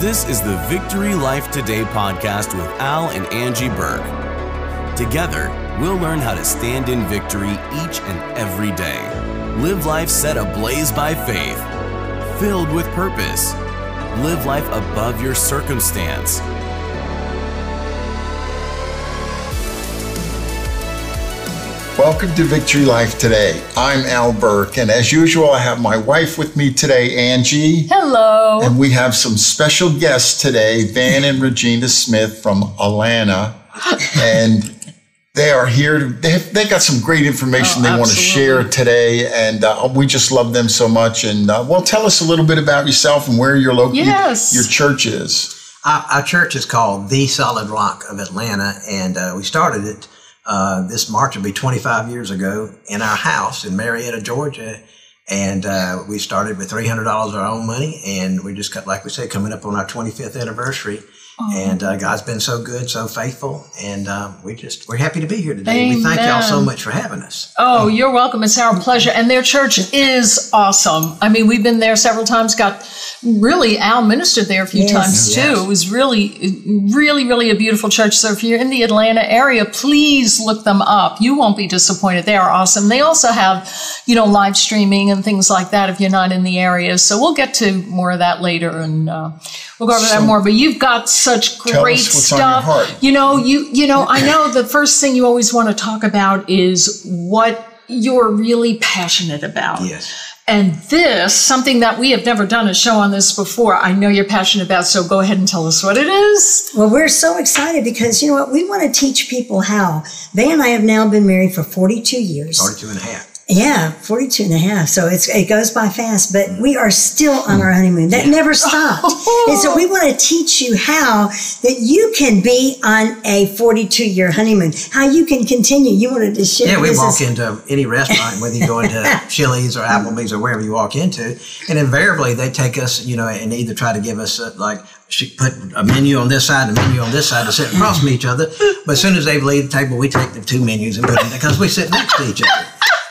This is the Victory Life Today podcast with Al and Angie Buhrke. Together, we'll learn how to stand in victory each and every day. Live life set ablaze by faith, filled with purpose. Live life above your circumstance. Welcome to Victory Life Today. I'm Al Buhrke, and as usual, I have my wife with me today, Angie. Hello. And we have some special guests today, Van and Regina Smith from Atlanta. and they are here. They have, they got some great information Oh, they want to share today, and uh, we just love them so much. And uh, well, tell us a little bit about yourself and where your local Yes. your church is. Our, our church is called The Solid Rock of Atlanta, and uh, we started it uh, this March will be 25 years ago in our house in Marietta, Georgia. And uh, we started with $300 of our own money, and we just got, like we said, coming up on our 25th anniversary. And uh, God's been so good, so faithful, and um, we just we're happy to be here today. We thank y'all so much for having us. Oh, you're welcome. It's our pleasure. And their church is awesome. I mean, we've been there several times. Got really Al ministered there a few Yes. times too. Yes. It was really, really, really a beautiful church. So if you're in the Atlanta area, please look them up. You won't be disappointed. They are awesome. They also have, you know, live streaming and things like that if you're not in the area. So we'll get to more of that later, and uh, we'll go over that more. But you've got such Tell great us what's on your stuff. heart. You know, you you know, I know the first thing you always want to talk about is what you're really passionate about. Yes. And this, something that we have never done a show on this before, I know you're passionate about, so go ahead and tell us what it is. Well, we're so excited because you know what? We want to teach people how. Van and I have now been married for 42 years. 42 and a half. Yeah, 42 and a half. So it's, it goes by fast, but we are still on our honeymoon. That never stopped. and so we want to teach you how that you can be on a 42 year honeymoon, how you can continue. You wanted to share Yeah, we walk is- into any restaurant, whether you go into Chili's or Applebee's or wherever you walk into, and invariably they take us, you know, and either try to give us uh, like she put a menu on this side, and a menu on this side to sit across from each other. But as soon as they leave the table, we take the two menus and put them because we sit next to each other.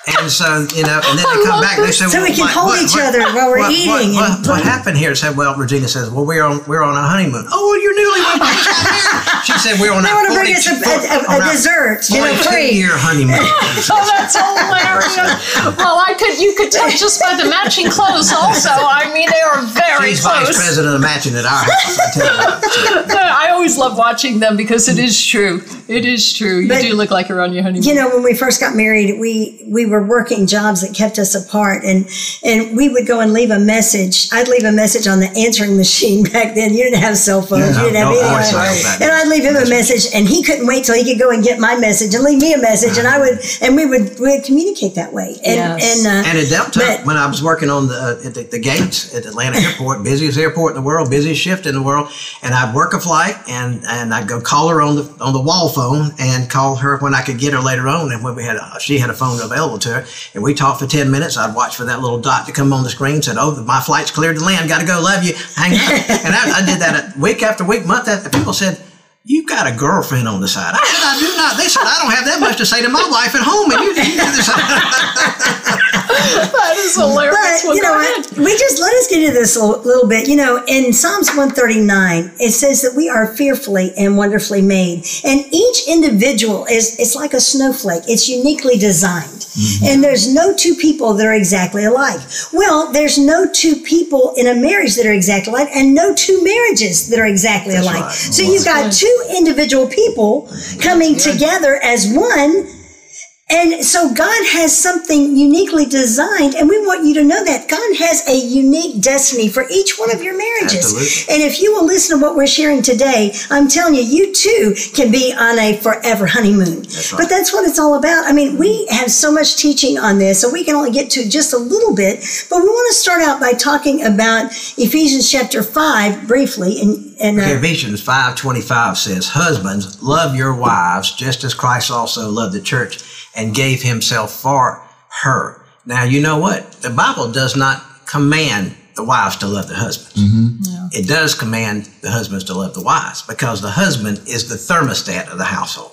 And so, you know, and then they come love back. They this. say, So we can what- hold what- each what- other while we're what- eating What, and what, what happened here? Said, well, Regina says, well, we're on we're on a honeymoon. Oh, well, you're newlywed. She said, we're on They a want to bring us a, a, a, a dessert, you know, 42 free. year honeymoon. Oh, that's hilarious. well, I could, you could tell just by the matching clothes also. I mean, they are very She's close. vice president of matching at our house. I tell you. I always love watching them because it is true. It is true. You But- do look like you're on your honeymoon. you know when we first got married we we were working jobs that kept us apart. And and we would go and leave a message. I'd leave a message on the answering machine back then. You didn't have cell phones. Yeah, you didn't have no anything voice like mail back and i'd leave him a message and he couldn't wait till he could go and get my message and leave me a message and i would and we would we would communicate that way. And Yes. and uh, And at that but- when I was working on the, uh, at the, the gates at Atlanta Airport, busiest airport in the world, busiest shift in the world, and I'd work a flight and, and I'd go call her on the on the wall phone and call her when I could get her later on. And when we had a, she had a phone available to and we talked for ten minutes. I'd watch for that little dot to come on the screen. Said, "Oh, my flight's cleared to land. Got to go. Love you. Hang up." and I, I did that week after week, month after. People said. You got a girlfriend on the side. I said, I do not. They said, I don't have that much to say to my wife at home, and you, you do this. that is hilarious. But you know what? We just let us get into this a little bit. You know, in Psalms 139, it says that we are fearfully and wonderfully made. And each individual is it's like a snowflake. It's uniquely designed. Mm-hmm. And there's no two people that are exactly alike. Well, there's no two people in a marriage that are exactly alike and no two marriages that are exactly alike. right. So you've got two individual people coming together as one and so God has something uniquely designed, and we want you to know that God has a unique destiny for each one of your marriages. Absolutely. And if you will listen to what we're sharing today, I'm telling you, you too can be on a forever honeymoon. right. But that's what it's all about. I mean, we have so much teaching on this, so we can only get to just a little bit. But we want to start out by talking about Ephesians chapter 5 briefly. And, and uh, Ephesians 5.25 says, Husbands, love your wives, just as Christ also loved the church and gave himself for her. Now, you know what? The Bible does not command the wives to love the husbands. Mm-hmm. It does command the husbands to love the wives because the husband is the thermostat of the household.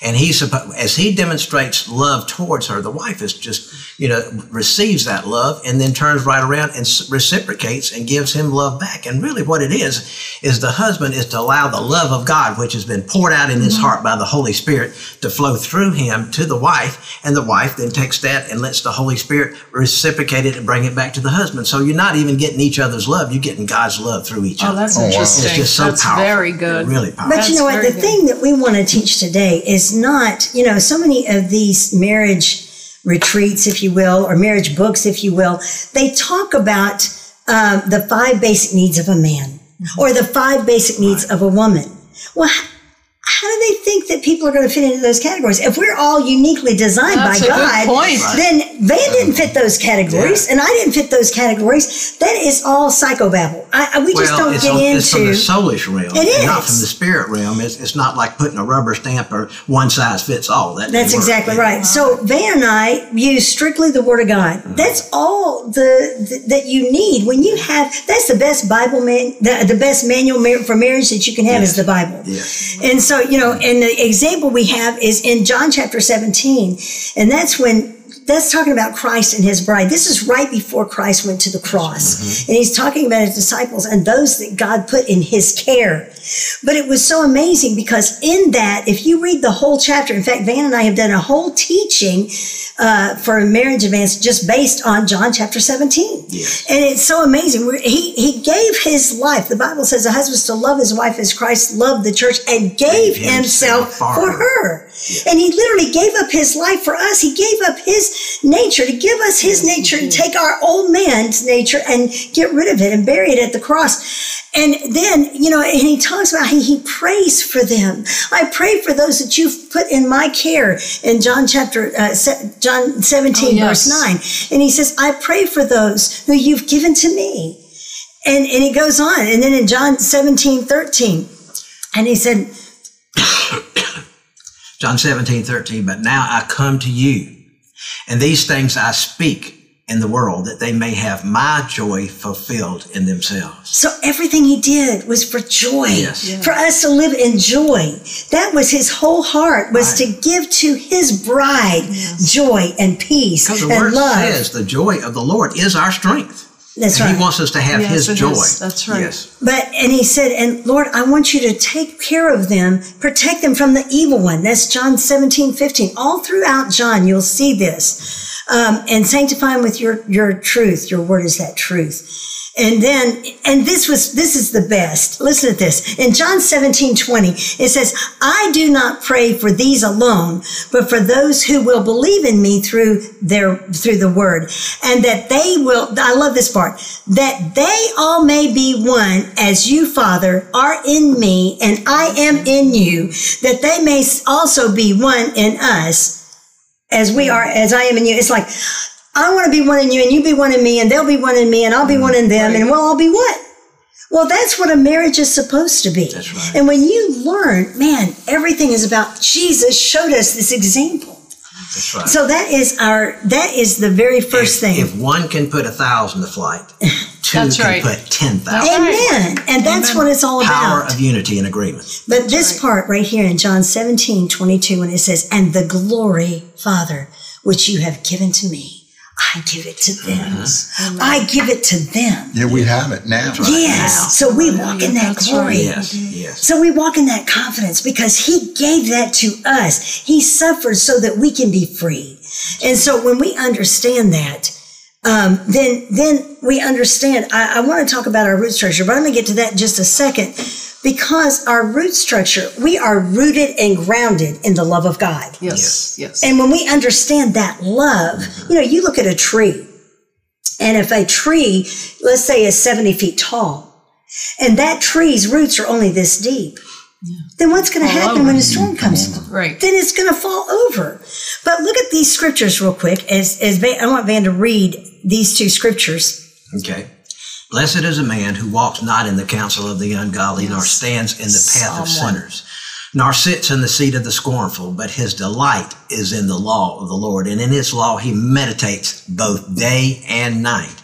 And he as he demonstrates love towards her, the wife is just, you know, receives that love and then turns right around and reciprocates and gives him love back. And really what it is, is the husband is to allow the love of God, which has been poured out in his mm-hmm. heart by the Holy Spirit, to flow through him to the wife. And the wife then takes that and lets the Holy Spirit reciprocate it and bring it back to the husband. So you're not even getting each other's love, you're getting God's love through each Oh, other. that's oh, wow. interesting. It's just so that's powerful. very good. Really powerful. But you know what? The good. thing that we want to teach today is not, you know, so many of these marriage retreats, if you will, or marriage books, if you will, they talk about um, the five basic needs of a man or the five basic needs of a woman. Well, h- how do they think that people are going to fit into those categories? If we're all uniquely designed That's by a good God, point. then Van didn't fit those categories, and I didn't fit those categories. That is all psychobabble. I, I, we just don't get on- into. it's from the soulish realm, It and not from the spirit realm. It's, it's not like putting a rubber stamp or one size fits all. That That's doesn't work. exactly right. So Van and I use strictly the Word of God. Mm-hmm. That's all the, the that you need when you have. That's the best Bible man. The, the best manual for marriage that you can have is the Bible. Yes. And so you know, and the example we have is in John chapter seventeen, and that's when. That's talking about Christ and his bride. This is right before Christ went to the cross. Mm-hmm. And he's talking about his disciples and those that God put in his care. But it was so amazing because in that, if you read the whole chapter, in fact, Van and I have done a whole teaching uh, for marriage advance just based on John chapter 17. Yes. And it's so amazing. We're- He, he gave his life. The Bible says a husband's to love his wife as Christ loved the church and gave himself himself for for her. And he literally gave up his life for us. He gave up his nature to give us his nature and take our old man's nature and get rid of it and bury it at the cross. And then, you know, and he talks about he, he prays for them. I pray for those that you've put in my care in John chapter, uh, se- John 17 Oh, yes. verse 9. And he says, I pray for those who you've given to me. And, and he goes on. And then in John 17, 13, and he said, John 17, 13. But now I come to you, and these things I speak in the world, that they may have my joy fulfilled in themselves. So everything he did was for joy, Yes. Yeah. for us to live in joy. That was his whole heart was Right. to give to his bride joy and peace Because the and word love. says the joy of the Lord is our strength. That's and right. He wants us to have Yes, His joy. is. That's right. Yes. But and he said, and Lord, I want you to take care of them, protect them from the evil one. That's John 17, 15. All throughout John, you'll see this. Um, and sanctify them with your your truth. Your word is that truth. And then, and this was, this is the best. Listen to this. In John 17, 20, it says, I do not pray for these alone, but for those who will believe in me through their, through the word. And that they will, I love this part, that they all may be one as you, Father, are in me and I am in you, that they may also be one in us as we are, as I am in you. It's like, I want to be one in you and you be one in me and they'll be one in me and I'll be one in mm, them and we'll all be one. Well, that's what a marriage is supposed to be. That's right. And when you learn, man, everything is about Jesus showed us this example. That's right. So that is our, that is the very first if, thing. if one can put a thousand to flight, two That's can right. put ten thousand. Amen. And that's what it's all Power about. of unity and agreement. But this part right here in John 17, 22, when it says, and the glory, Father, which you have given to me, I give it to them. Mm-hmm. I give it to them. Yeah, we have it now. Yes. So we walk in that That's glory. right. Yes. Yes. So we walk in that confidence because he gave that to us. He suffered so that we can be free. And so when we understand that, um, then then we understand. I, I want to talk about our root structure, but I'm going to get to that in just a second because our root structure, we are rooted and grounded in the love of God. Yes. Yes. And when we understand that love, you know, you look at a tree, and if a tree, let's say, is 70 feet tall, and that tree's roots are only this deep, then what's going to happen over. when a storm comes? Right. Then it's going to fall over. But look at these scriptures real quick. As, as Van, I want Van to read these two scriptures. Okay. Blessed is a man who walks not in the counsel of the ungodly, nor stands in the path of sinners, nor sits in the seat of the scornful, but his delight is in the law of the Lord, and in his law he meditates both day and night.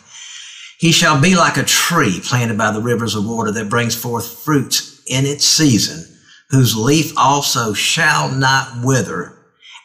He shall be like a tree planted by the rivers of water that brings forth fruits in its season, whose leaf also shall not wither,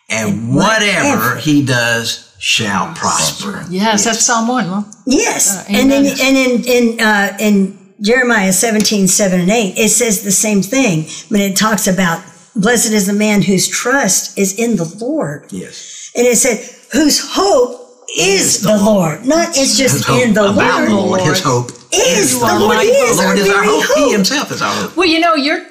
and, And whatever, whatever. he does shall prosper. Yes, that's Psalm 1. Well, Yes. Uh, and in, and in, in, uh, in Jeremiah 17, 7 and 8, it says the same thing when it talks about blessed is the man whose trust is in the Lord. Yes. And it said, whose hope is the Lord. Not it's just His hope in the about the Lord. Lord. His hope Is the are Lord. He is The our Lord is our very hope. He himself is our hope. well, you know, you're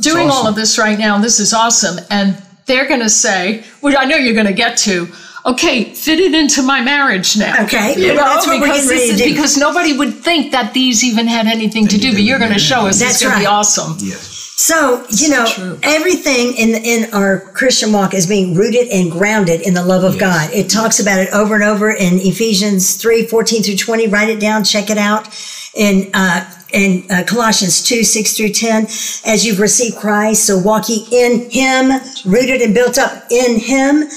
doing all of this right now. and This is awesome. And they're going to say, which I know you're going to get to, okay, fit it into my marriage now. Okay, You know, that's what we're because, this to is, do. because nobody would think that these even had anything to do, but you're going to show us. That's it's going to be right. awesome. Yes. So, you know, true. everything in in our Christian walk is being rooted and grounded in the love of Yes. God. It talks about it over and over in Ephesians 3, 14 through 20. Write it down, check it out. In uh in uh, Colossians 2, 6 through 10, as you've received Christ, so walk ye in him, rooted and built up in him,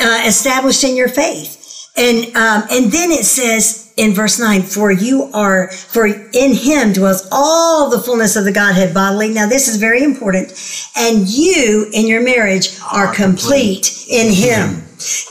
uh, established in your faith. And um, and then it says in verse nine, "For you are for in Him dwells all the fullness of the Godhead bodily." Now this is very important. And you in your marriage are, Are complete, in Him.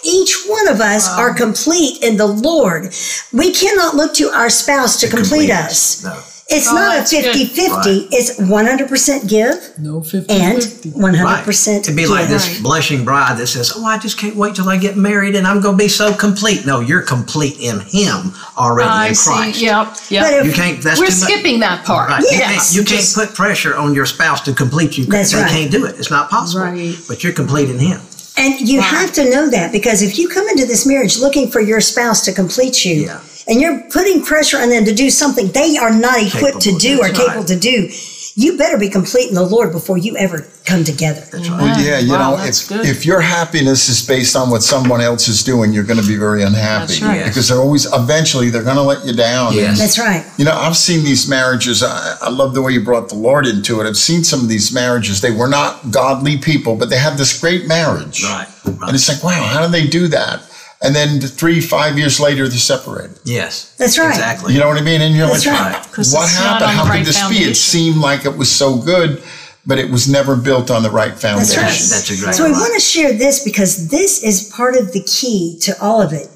Each one of us are complete in the Lord. We cannot look to our spouse to, complete, us. No. It's Oh, not a oh, that's good. 50 50, it's 100% give No 50 and 100% Right. It'd be give. like this Right. blushing bride that says, "Oh, I just can't wait till I get married, and I'm going to be so complete." No, you're complete in Him already I in see. Christ. Yep. Yep. You can't. That's We're too much. skipping that part. Right. You Yes. can't, you can't put pressure on your spouse to complete you. That's they right. can't do it. It's not possible. Right. But you're complete in Him. And you have to know that because if you come into this marriage looking for your spouse to complete you, Yeah. And you're putting pressure on them to do something they are not equipped to Capable, do or that's capable to do, you better be complete in the Lord before you ever come together. Well, yeah, you Wow, know, if good. if your happiness is based on what someone else is doing, you're going to be very unhappy That's right. because they're always eventually they're going to let you down. Yes. And, That's right. you know, I've seen these marriages. I, I love the way you brought the Lord into it. I've seen some of these marriages. They were not godly people, but they had this great marriage. Right. right. And it's like, wow, how do they do that? And then three, five years later, they're separated. Yes. That's right. Exactly. You know what I mean? And you're That's like, right. 'Cause what happened? How right could this be? It seemed like it was so good, but it was never built on the right foundation. right. That's, that's exactly So we want to share this because this is part of the key to all of it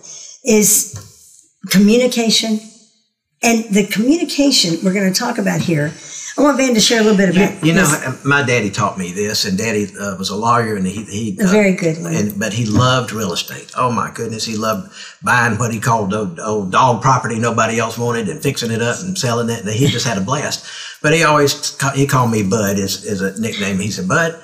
is communication. And the communication we're going to talk about here. I want Van to share a little bit about You know, this. uh, my daddy taught me this, and daddy uh, was a lawyer, and he he A uh, very good one. And but he loved real estate. Oh my goodness, he loved buying what he called old, old dog property nobody else wanted, and fixing it up and selling it. And he just had a blast. But he always he called me Bud is is a nickname. He said, Bud.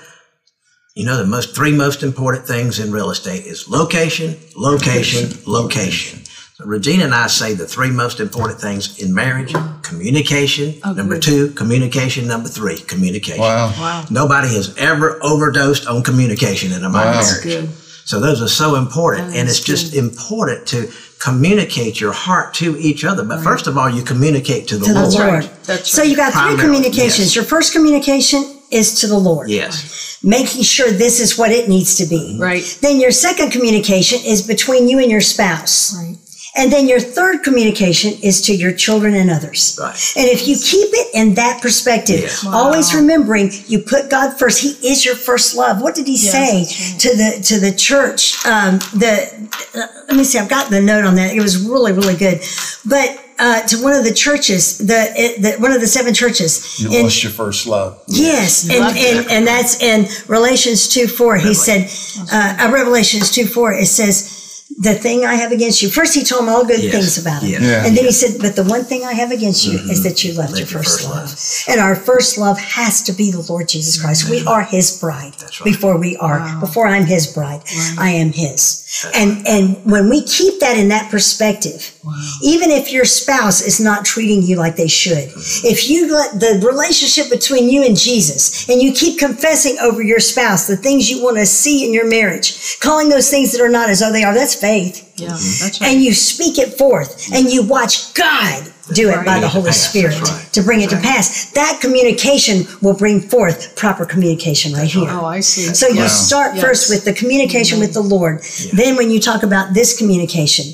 You know the most three most important things in real estate is location, location, location. So Regina and I say the three most important things in marriage: communication. Oh, number good. two, communication. Number three, communication. Wow. Wow. Nobody has ever overdosed on communication in a Wow. marriage. Good. So those are so important, That and is it's just important to communicate your heart to each other. But first of all, you communicate to the to the Lord. Lord. right. So you got three communications. yes. Your first communication is to the Lord. Yes, Making sure this is what it needs to be. Right. Then your second communication is between you and your spouse. Right. And then your third communication is to your children and others. Right. And if you keep it in that perspective, Yes. always remembering you put God first. He is your first love. What did he say right. to the to the church? Um, the uh, let me see. I've got the note on that. It was really really good. But uh, to one of the churches, the, the one of the seven churches. You in- lost your first love. Yes, and, Love and, and that's in Revelations 2 4. He said, uh, uh, Revelations 2 4, it says, the thing I have against you. First, he told him all good Yes. things about him. Yes. Yeah. And then he said, but the one thing I have against you is mm-hmm. that you left Left your your first, first love. love. And our first love has to be the Lord Jesus Christ. We are his bride That's right. before we are, before I'm his bride, I am his. And, and when we keep that in that perspective, even if your spouse is not treating you like they should, mm-hmm. if you let the relationship between you and Jesus and you keep confessing over your spouse the things you want to see in your marriage, calling those things that are not as though they are, that's faith. Yeah. That's mm-hmm. right. And you speak it forth mm-hmm. and you watch God do it by the Holy Spirit right. to bring it to pass. That communication will bring forth proper communication right here. oh, I see. So you start Yes. first with the communication with the Lord. Then when you talk about this communication,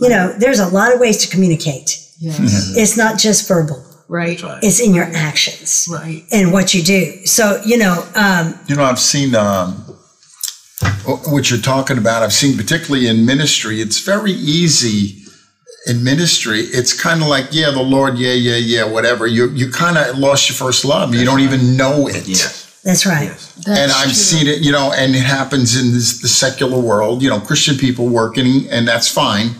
you know, there's a lot of ways to communicate. Yes. It's not just verbal. Right. Right. It's in your actions Right. and what you do. So, you know, um, You know, I've seen um, what you're talking about. I've seen particularly in ministry. It's very easy in ministry. It's kind of like, yeah, the Lord, yeah, yeah, yeah, whatever. You you kind of lost your first love. You don't even know it. Yes. that's right. Yes. That's and I've true. seen it, you know, and it happens in this, the secular world. You know, Christian people working, and that's fine.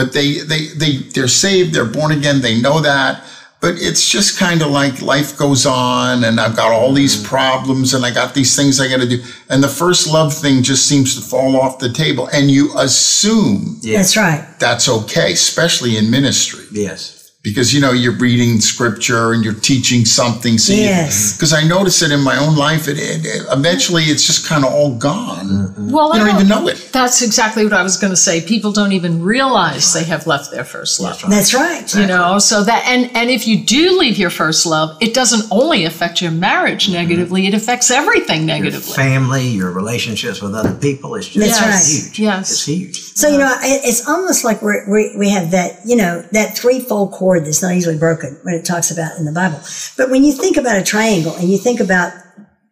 But they they they they're saved, they're born again, they know that. But it's just kind of like life goes on, and I've got all these mm-hmm. problems, and I got these things I got to do, and the first love thing just seems to fall off the table, and you assume That's right. that's okay, especially in ministry Yes. Because you know you're reading scripture and you're teaching something. So Yes. Because I notice it in my own life. It, it, it- eventually it's just kind of all gone. Mm-hmm. Well, You I don't even know it. That's exactly what I was going to say. People don't even realize they have left their first love. That's right. You know, so that and and if you do leave your first love, it doesn't only affect your marriage mm-hmm. negatively; it affects everything negatively. Your negatively. family, your relationships with other people. It's just That's right. huge. Yes. It's huge. So, you know, it's almost like we're, we, we have that, you know, that threefold cord that's not easily broken when it talks about in the Bible. But when you think about a triangle and you think about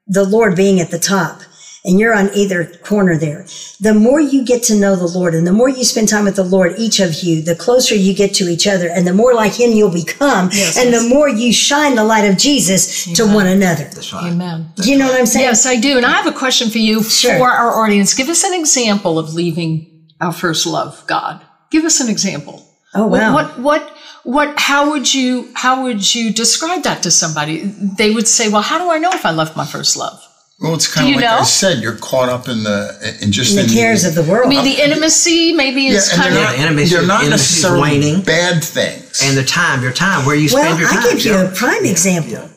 the Lord being at the top and you're on either corner there, the more you get to know the Lord and the more you spend time with the Lord, each of you, the closer you get to each other and the more like Him you'll become Yes, and yes. the more you shine the light of Jesus to one another. That's right. Amen. Do you know what I'm saying? Yes, I do. And I have a question for you Sure. for our audience. Give us an example of leaving our first love, God. Give us an example. Oh, wow. What what what how would you how would you describe that to somebody? They would say, "Well, how do I know if I left my first love?" Well, it's kind Do of you like I said. You're caught up in the in just In the cares of the world. I mean, the intimacy maybe yeah, is and kind they're of not, Yeah, intimacy- they're not intimacy is necessarily waning. bad things. And the time, your time, where you spend Well, your time. I give you a yeah. prime example. yeah.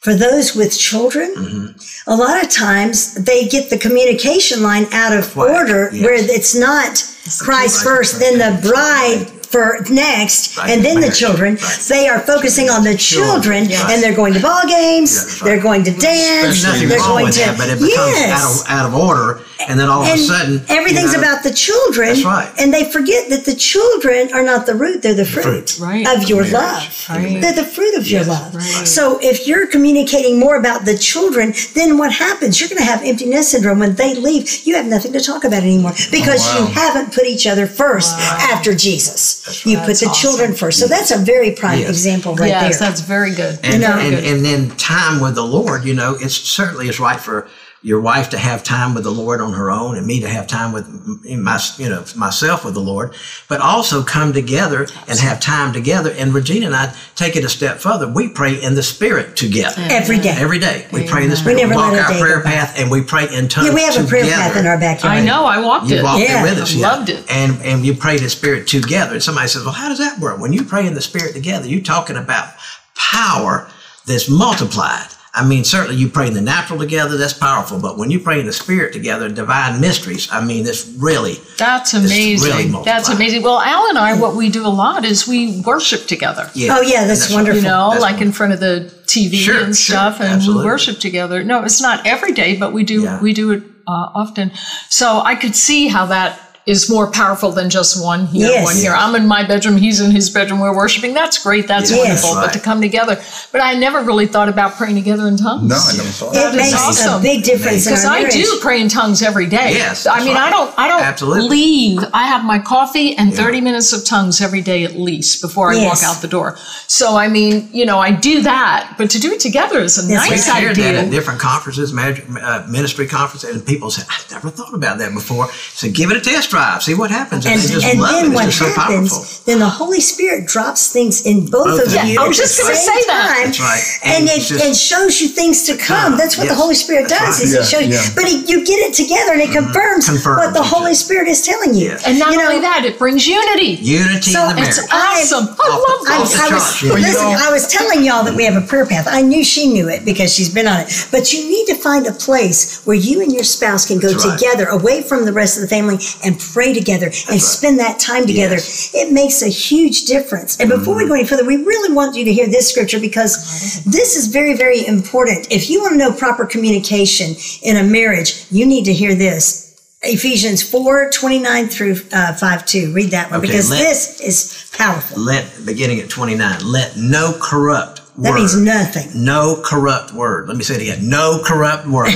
For those with children, Mm-hmm. a lot of times they get the communication line out of Right, order yes. where it's not Christ first, then the bride for next, Right, and then the children. right. They are focusing on the children, Children, and they're going to ball games, that's right. they're going to dance, There's they're going to that, but it becomes yes. out, of, out of order. And then all of a sudden. everything's you know, about the children. That's right. And they forget that the children are not the root, they're the fruit, fruit. Right. of your Marriage. love. Right. They're the fruit of your love. right. So if you're communicating more about the children, then what happens? You're going to have emptiness syndrome. When they leave, you have nothing to talk about anymore oh, because Oh, wow. you haven't put each other first after Jesus. You put That's the awesome. children first. So that's a very prime Yes. example right yes, there. that's very good. and, know- and, and then time with the Lord, you know, it certainly is right for your wife to have time with the Lord on her own and me to have time with my, you know, myself with the Lord, but also come together and have time together. And Regina and I take it a step further. We pray in the Spirit together. Every day. Every day. We pray in the Spirit. We Spirit. never walk let a our day prayer go by. path and we pray in tongues yeah, we have a prayer path in our backyard. I know. I walked You it. walked Yeah. it with us. yeah. Loved it. And and you pray in the Spirit together. And somebody says, Well, how does that work? When you pray in the Spirit together, you're talking about power that's multiplied. I mean, certainly you pray in the natural together, that's powerful. But when you pray in the Spirit together, divine mysteries, I mean, it's really That's really amazing. multiplied. That's amazing. Well, Al and I, what we do a lot is we worship together. yeah. Oh, yeah, that's wonderful. You know, That's like in front of the TV Sure, and sure, stuff, and absolutely. we worship together. No, it's not every day, but we do. Yeah. We do it uh, often. So I could see how that is more powerful than just one here, Yes. one here. I'm in my bedroom, he's in his bedroom, we're worshiping. That's great. That's Yes. wonderful. Right. But to come together, but I never really thought about praying together in tongues. no, I never thought. that. It That is makes a awesome. big difference Because I do pray in tongues every day. Yes, I that's mean, I don't, I don't Absolutely. leave. I have my coffee and 30 minutes of tongues every day at least before I Yes. walk out the door. So, I mean, you know, I do that, but to do it together is a Yes, We nice shared that at different conferences, mag- uh, ministry conferences, and people say, "I've never thought about that before." So give it a test drive, see what happens, and, And, they just and love then it. what It's just so happens, powerful. Then the Holy Spirit drops things in both, Both of of you. you. I at was the just gonna same say that. time, That's right. And, And it, just- it shows you things to come. come. That's what the Holy Spirit does. right. Is Yeah, it shows you, but it, you get it together and it mm-hmm. confirms, Confirms what the Holy other. Spirit is telling you. Yes. And not You know, only that, it brings unity. Unity So in the It's awesome. I Off love I, off the I was, charts, yeah. Well, you listen, I was telling y'all that we have a prayer path. I knew she knew it because she's been on it. But you need to find a place where you and your spouse can go That's right. together, away from the rest of the family, and pray together and right. spend that time together. Yes. It makes a huge difference. And before we go any further, we really want you to hear this scripture because this is very, very important. If you want to know proper communication in a marriage, you need to hear this. Ephesians 4 29 through uh, 5 2. Read that one Okay, because let- this is powerful. Let beginning at twenty nine. Let no corrupt word. That means nothing. No corrupt word. Let me say it again. No corrupt word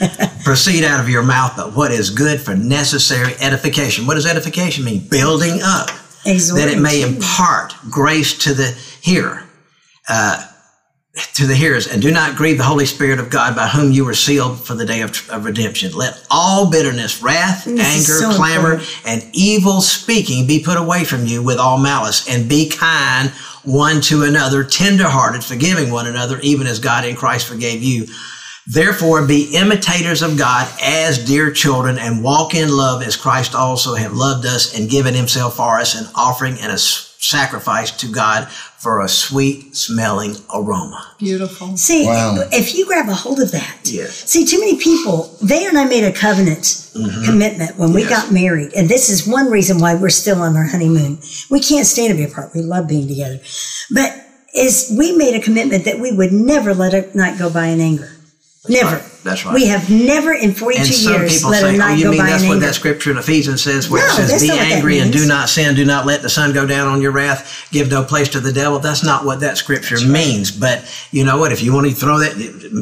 proceed out of your mouth, but what is good for necessary edification. What does edification mean? Building up. That it may Exhorting. impart grace to the hearer. Uh, to the hearers, and do not grieve the Holy Spirit of God, by whom you were sealed for the day of, of redemption. Let all bitterness, wrath, This anger, so clamor, important. and evil speaking be put away from you with all malice, and be kind one to another, tenderhearted, forgiving one another, even as God in Christ forgave you. Therefore, be imitators of God as dear children, and walk in love as Christ also have loved us and given Himself for us, an offering and a sacrifice to God for a sweet smelling aroma. Beautiful. See, Wow. if you grab a hold of that, Yes. see, too many people, they and I made a covenant commitment when we Mm-hmm. Yes. got married. And this is one reason why we're still on our honeymoon. We can't stand to be apart. We love being together. But is we made a commitment that we would never let a night go by in anger. Never. Right. That's right. We have never in 42 And some years people let say, a "Oh, night you go mean by that's what anger. that scripture in Ephesians says, where No, it says, "Be not what that angry and do not sin, do not let the sun go down on your wrath, give no place to the devil." That's not what that scripture means. But you know what? If you want to throw that,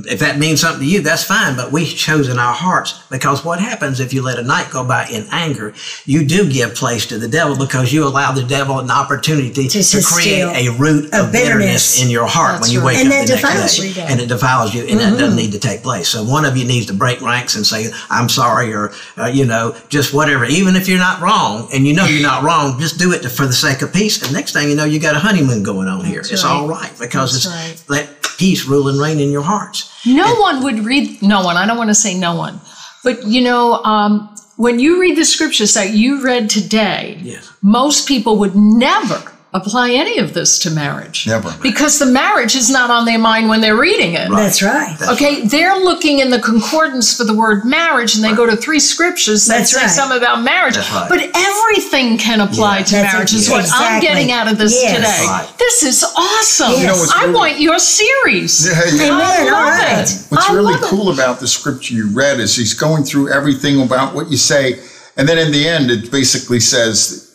if that means something to you, that's fine. But we've chosen our hearts because what happens if you let a night go by in anger? You do give place to the devil because you allow the devil an opportunity to, To create a root of, bitterness. bitterness. in your heart That's when you right. wake And up the next day, you. Mm-hmm. and it defiles you, and that doesn't need to take place. So one of you needs to break ranks and say, "I'm sorry," or uh, you know, just whatever. Even if you're not wrong, and you know you're not wrong, just do it for the sake of peace. And next thing you know, you got a honeymoon going on here. It's all right because That's it's let peace rule and reign in your hearts. No one would read, no one, I don't want to say no one, but you know, um, when you read the scriptures that you read today, Yes. most people would never apply any of this to marriage. Never. Because the marriage is not on their mind when they're reading it. That's right. Okay, they're looking in the concordance for the word marriage, and they go to three scriptures that That's say right. something about marriage. That's right. But everything can apply Yeah. to That's marriage, it. is what I'm getting out of this Yes. today. Right. This is awesome. You know I really- want your series. Yeah, yeah. Amen. I All love right. it. What's I really love it. cool about the scripture you read is he's going through everything about what you say, and then in the end, it basically says,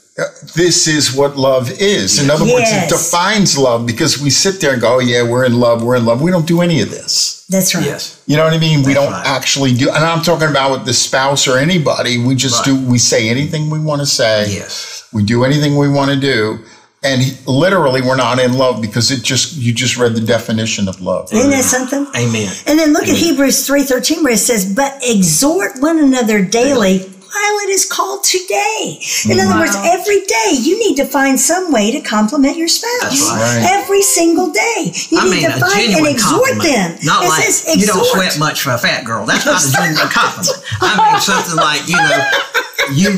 "This is what love is." In other words, it defines love because we sit there and go, "Oh yeah, we're in love, we're in love." We don't do any of this. That's right. Yes. You know what I mean? we don't right. actually do, and I'm talking about with the spouse or anybody. We just Right. do. We say anything we want to say. Yes. We do anything we want to do, and he, literally, we're not in love because it just you just read the definition of love. Isn't that something? Amen. And then look at Hebrews 3.13 where it says, but exhort one another daily while it is called today. In other words, every day you need to find some way to compliment your spouse. That's right. Every single day. You I need mean, to a find and genuine exhort compliment. them. Not it like says you don't sweat much for a fat girl. That's not a genuine compliment. I mean something like you know, you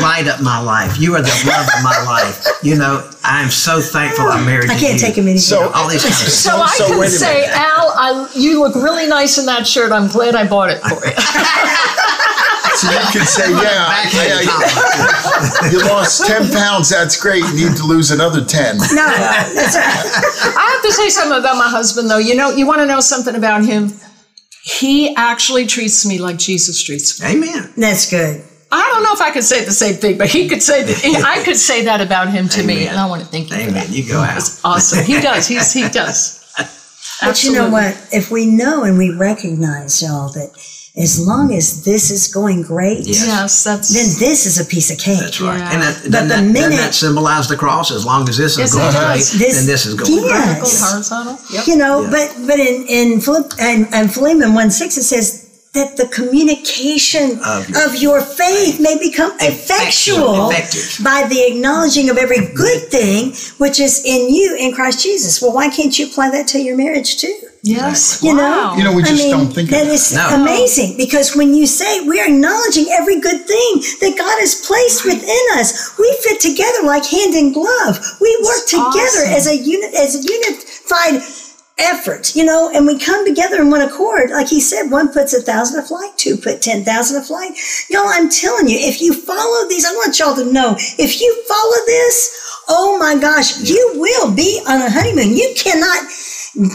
light up my life. You are the love of my life. You know, I'm so thankful I'm married. I can't you. take him anymore. So- all these kind of So, stuff. I so can wait say. Al, I, you look really nice in that shirt. I'm glad I bought it for you. So you can say, "Yeah, Backhanded yeah, compliment. you lost ten pounds. That's great. You need to lose another ten. No, that's. I have to say something about my husband, though. You know, you want to know something about him? He actually treats me like Jesus treats me. Amen. That's good. I don't know if I could say the same thing, but he could say that. I could say that about him to me, and I want to thank you for Amen. that. You go out. It's awesome. He does. He's he does. But you know what? If we know and we recognize, y'all, that as long as this is going great, Yes. Yes, that's then this is a piece of cake. That's right. Yeah. And that, But doesn't, the that, minute- doesn't that symbolize the cross? As long as this is Yes, going great, does. This- then this is going Yeah. great. vertical, horizontal. Yep. You know, Yeah. but but in in Philip and, and Philemon one six it says that the communication Of of your- your, faith may become effectual Effective. by the acknowledging of every good thing which is in you in Christ Jesus. Well, why can't you apply that to your marriage too? Yes. You wow. know, You know, we I mean, don't think of it. is No. amazing because when you say we are acknowledging every good thing that God has placed within us, we fit together like hand in glove. We work It's together awesome. as a unit, as a unified effort, you know, and we come together in one accord. Like he said, one puts a thousand a flight, two put ten thousand a flight. Y'all, I'm telling you, if you follow these, I want y'all to know, if you follow this, oh my gosh, you will be on a honeymoon. You cannot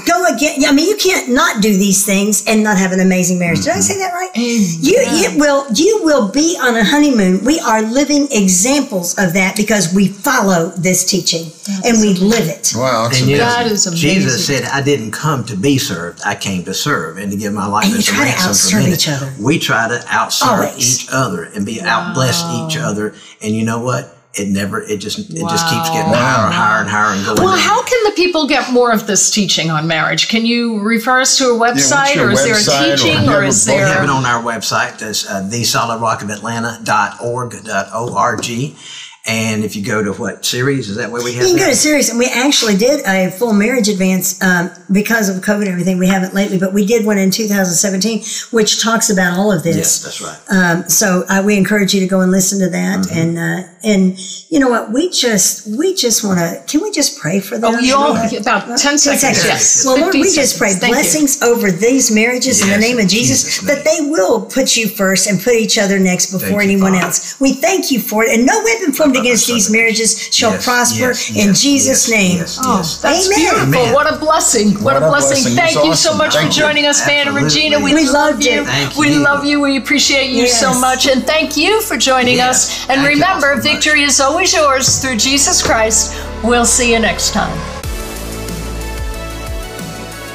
go again. I mean, you can't not do these things and not have an amazing marriage. Did I mm-hmm. say that right? Mm-hmm. You, it will, you will be on a honeymoon. We are living examples of that because we follow this teaching and we live it. Wow, that's And you know, That is amazing. Jesus said, "I didn't come to be served; I came to serve, and to give my life And as a try to ransom for many." each other. We try to outserve Always. each other and be outbless each other. And you know what? It never. It just. It just keeps getting higher and higher and higher and going. Well, down. how can the people get more of this teaching on marriage? Can you refer us to a website, your or is there website, or a teaching, do you or, is there? We have it on our website. That's uh, thesolidrockofAtlanta.org.org. And if you go to what series, is that where we have You can go to series, and we actually did a full marriage advance um, because of COVID and everything. We haven't lately, but we did one in 2017, which talks about all of this. Yes, that's right. Um, so uh, we encourage you to go and listen to that. Mm-hmm. And uh, and you know what? We just we just want to. Can we just pray for them? Oh, you all Should we? about ten seconds. seconds. Yes. Well, Lord, 50 we just pray seconds. Thank you. blessings over these marriages in the name of in Jesus, Jesus' that they will put you first and put each other next before Thank you, anyone Father. else. We thank you for it. And no weapon formed against these marriages shall Yes, prosper yes, in yes, Jesus' yes, name. yes, Oh, yes. that's Amen. beautiful. Amen. What a blessing. What, What a a blessing. blessing. Thank It's you so awesome. much Thank for you. joining us, Van and Regina. We, We love loved you. it. Thank We you. love you. We appreciate you so much. And thank you for joining Yes. us. And Thank remember, so victory is always yours through Jesus Christ. We'll see you next time.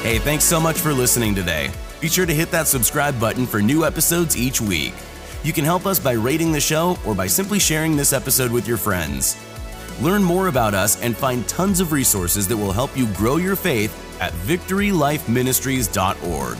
Hey, thanks so much for listening today. Be sure to hit that subscribe button for new episodes each week. You can help us by rating the show or by simply sharing this episode with your friends. Learn more about us and find tons of resources that will help you grow your faith at victorylifeministries.org.